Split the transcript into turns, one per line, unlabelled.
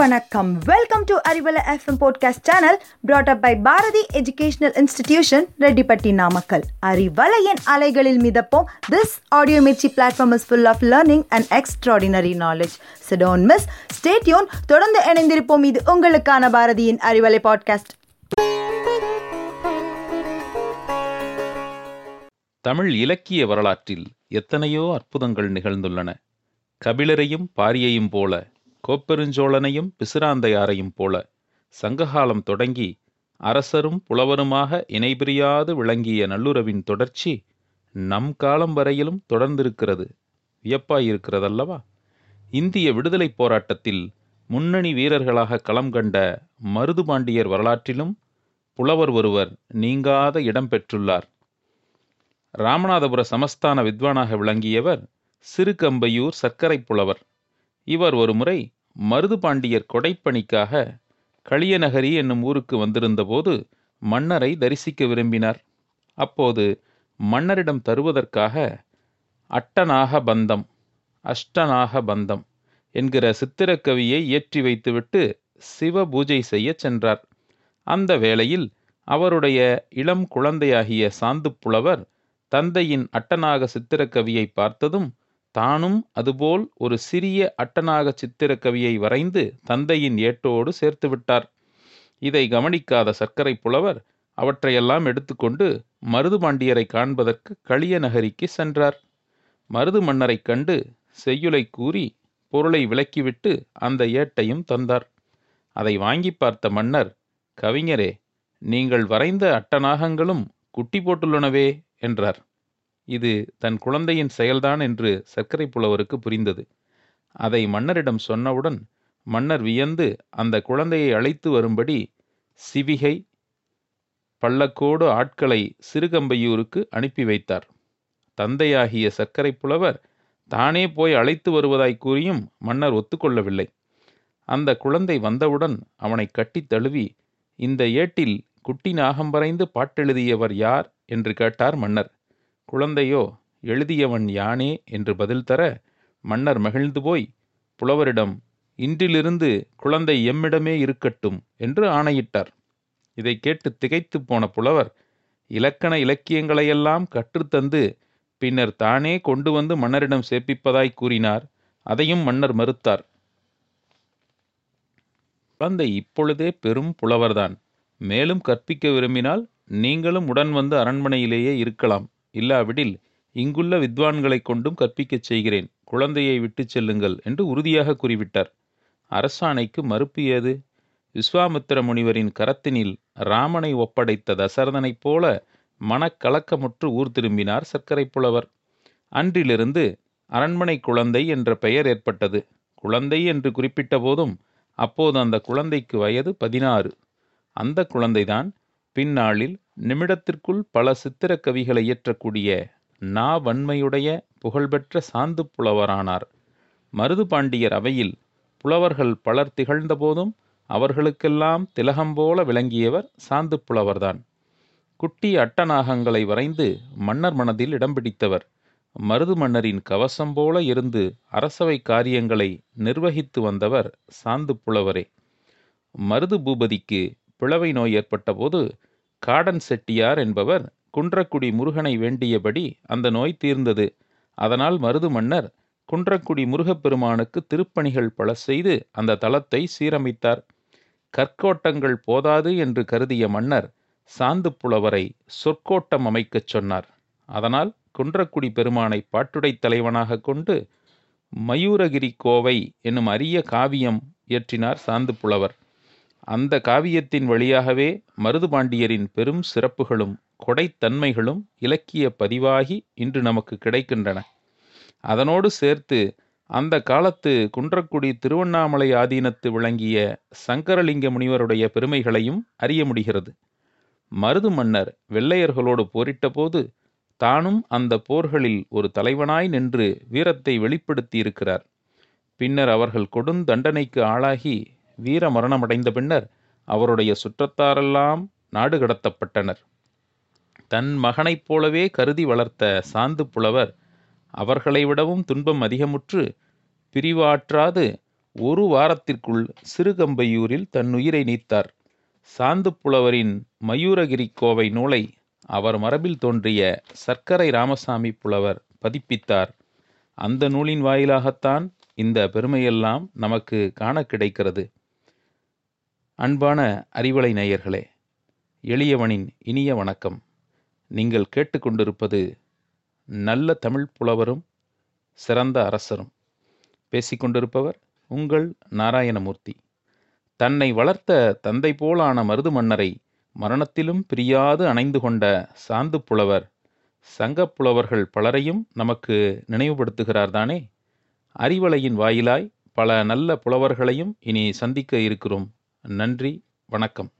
வணக்கம். Welcome to Arivalai FM podcast channel brought up by Bharathi educational institution Rettipatti Namakkal அறிவலையின் அலைகளில் மிதப்போம். This audio Mirchi platform is full of learning and extraordinary knowledge so don't miss stay tuned தொடர்ந்து இணைந்திருப்போம். இது உங்களுக்கான பாரதியின் Arivalai podcast
Tamil இலக்கிய வரலாற்றில் எத்தனையோ அற்புதங்கள் நிகழ்ந்துள்ளன. கபிலரையும் பாரியையும் போல கோப்பெருஞ்சோழனையும் பிசிராந்தையாரையும் போல சங்ககாலம் தொடங்கி அரசரும் புலவருமாக இணைபிரியாது விளங்கிய நல்லுறவின் தொடர்ச்சி நம் காலம் வரையிலும் தொடர்ந்திருக்கிறது. வியப்பாயிருக்கிறதல்லவா? இந்திய விடுதலைப் போராட்டத்தில் முன்னணி வீரர்களாக களம் கண்ட மருதுபாண்டியர் வரலாற்றிலும் புலவர் ஒருவர் நீங்காத இடம் பெற்றுள்ளார். ராமநாதபுர சமஸ்தான வித்வானாக விளங்கியவர் சிறுகம்பையூர் சர்க்கரை புலவர். இவர் ஒருமுறை மருதுபாண்டியர் கொடைப்பணிக்காக களியநகரி என்னும் ஊருக்கு வந்திருந்தபோது மன்னரை தரிசிக்க விரும்பினார். அப்போது மன்னரிடம் தருவதற்காக அட்டநாக பந்தம் அஷ்டநாக பந்தம் என்கிற சித்திரக்கவியை இயற்றி வைத்துவிட்டு சிவ பூஜை செய்யச் சென்றார். அந்த வேளையில் அவருடைய இளம் குழந்தையாகிய சாந்து புலவர் தந்தையின் அட்டநாக சித்திரக்கவியை பார்த்ததும் தானும் அதுபோல் ஒரு சிறிய அட்டநாக சித்திரக்கவியை வரைந்து தந்தையின் ஏட்டோடு சேர்த்து விட்டார் இதை கவனிக்காத சர்க்கரை புலவர் அவற்றையெல்லாம் எடுத்துக்கொண்டு மருதுபாண்டியரை காண்பதற்கு களிய நகரிக்கு சென்றார். மருது மன்னரைக் கண்டு செய்யுளை கூறி பொருளை விலக்கிவிட்டு அந்த ஏட்டையும் தந்தார். அதை வாங்கி பார்த்த மன்னர் கவிஞரே நீங்கள் வரைந்த அட்டநாகங்களும் குட்டி போட்டுள்ளனவே என்றார். இது தன் குழந்தையின் செயல்தான் என்று சர்க்கரை புலவருக்கு புரிந்தது. அதை மன்னரிடம் சொன்னவுடன் மன்னர் வியந்து அந்த குழந்தையை அழைத்து வரும்படி சிவிகை பள்ளக்கோடு ஆட்களை சிறுகம்பையூருக்கு அனுப்பி வைத்தார். தந்தையாகிய சர்க்கரை புலவர் தானே போய் அழைத்து வருவதாய் கூறியும் மன்னர் ஒத்துக்கொள்ளவில்லை. அந்த குழந்தை வந்தவுடன் அவனை கட்டித் தழுவி இந்த ஏட்டில் குட்டி நாகம்பரைந்து பாட்டெழுதியவர் யார்? என்று கேட்டார் மன்னர். குழந்தையோ எழுதியவன் யானே என்று பதில் தர மன்னர் மகிழ்ந்து போய் புலவரிடம் இன்றிலிருந்து குழந்தை எம்மிடமே இருக்கட்டும் என்று ஆணையிட்டார். இதை கேட்டு திகைத்துப் போன புலவர் இலக்கண இலக்கியங்களையெல்லாம் கற்றுத்தந்து பின்னர் தானே கொண்டு வந்து மன்னரிடம் சேர்ப்பிப்பதாய் கூறினார். அதையும் மன்னர் மறுத்தார். குழந்தை இப்பொழுதே பெரும் புலவர்தான். மேலும் கற்பிக்க விரும்பினால் நீங்களும் உடன் வந்து அரண்மனையிலேயே இருக்கலாம். இல்லாவிடில் இங்குள்ள வித்வான்களைக் கொண்டும் கற்பிக்கச் செய்கிறேன். குழந்தையை விட்டுச் செல்லுங்கள் என்று உறுதியாக கூறிவிட்டார். அரசாணைக்கு மறுப்பு ஏது? விஸ்வாமித்திர முனிவரின் கரத்தினில் ராமனை ஒப்படைத்த தசரதனைப் போல மனக்கலக்கமுற்று ஊர் திரும்பினார் சர்க்கரை புலவர். அன்றிலிருந்து அரண்மனை குழந்தை என்ற பெயர் ஏற்பட்டது. குழந்தை என்று குறிப்பிட்ட போதும் அப்போது அந்த குழந்தைக்கு வயது பதினாறு. அந்த குழந்தைதான் பின்னாளில் நிமிடத்திற்குள் பல சித்திரக் கவிகளை இயற்றக்கூடிய நா வன்மையுடைய புகழ்பெற்ற சாந்து புலவரானார். மருதுபாண்டியர் அவையில் புலவர்கள் பலர் திகழ்ந்தபோதும் அவர்களுக்கெல்லாம் திலகம் போல விளங்கியவர் சாந்து புலவர்தான். குட்டி அட்டநாகங்களை வரைந்து மன்னர் மனதில் இடம் பிடித்தவர். மருது மன்னரின் கவசம் போல இருந்து அரசவை காரியங்களை நிர்வகித்து வந்தவர் சாந்து புலவரே. மருது பூபதிக்கு பிளவை நோய் ஏற்பட்டபோது காடன் செட்டியார் என்பவர் குன்றக்குடி முருகனை வேண்டியபடி அந்த நோய் தீர்ந்தது. அதனால் மருது மன்னர் குன்றக்குடி முருகப்பெருமானுக்கு திருப்பணிகள் பல செய்து அந்த தலத்தை சீரமைத்தார். கற்கோட்டங்கள் போதாது என்று கருதிய மன்னர் சாந்து புலவரை சொற்கோட்டம் அமைக்கச் சொன்னார். அதனால் குன்றக்குடி பெருமானை பாட்டுடைத் தலைவனாக கொண்டு மயூரகிரி கோவை என்னும் அரிய காவியம் இயற்றினார் சாந்து புலவர். அந்த காவியத்தின் வழியாகவே மருதுபாண்டியரின் பெரும் சிறப்புகளும் கொடைத்தன்மைகளும் இலக்கிய பதிவாகி இன்று நமக்கு கிடைக்கின்றன. அதனோடு சேர்த்து அந்த காலத்து குன்றக்குடி திருவண்ணாமலை ஆதீனத்து விளங்கிய சங்கரலிங்க முனிவருடைய பெருமைகளையும் அறிய முடிகிறது. மருது மன்னர் வெள்ளையர்களோடு போரிட்டபோது தானும் அந்த போர்களில் ஒரு தலைவனாய் நின்று வீரத்தை வெளிப்படுத்தியிருக்கிறார். பின்னர் அவர்கள் கொடுந்தண்டனைக்கு ஆளாகி வீர மரணமடைந்த பின்னர் அவருடைய சுற்றத்தாரெல்லாம் நாடு கடத்தப்பட்டனர் தன் மகனைப் போலவே கருதி வளர்த்த சாந்து புலவர் அவர்களை விடவும் துன்பம் அதிகமுற்று பிரிவாற்றாது ஒரு வாரத்திற்குள் சிறுகம்பையூரில் தன் உயிரை நீத்தார். சாந்து புலவரின் மயூரகிரி கோவை நூலை அவர் மரபில் தோன்றிய சர்க்கரை ராமசாமி புலவர் பதிப்பித்தார். அந்த நூலின் வாயிலாகத்தான் இந்த பெருமையெல்லாம் நமக்கு காண கிடைக்கிறது. அன்பான அறிவலை நேயர்களே எளியவனின் இனிய வணக்கம். நீங்கள் கேட்டுக்கொண்டிருப்பது நல்ல தமிழ் புலவரும் சிறந்த அரசரும். பேசிக்கொண்டிருப்பவர் உங்கள் நாராயணமூர்த்தி. தன்னை வளர்த்த தந்தை போலான மருது மன்னரை மரணத்திலும் பிரியாது அணைந்து கொண்ட சாந்து புலவர் சங்கப் புலவர்கள் பலரையும் நமக்கு நினைவுபடுத்துகிறார் தானே? அறிவலையின் வாயிலாய் பல நல்ல புலவர்களையும் இனி சந்திக்க இருக்கிறோம். நன்றி வணக்கம்.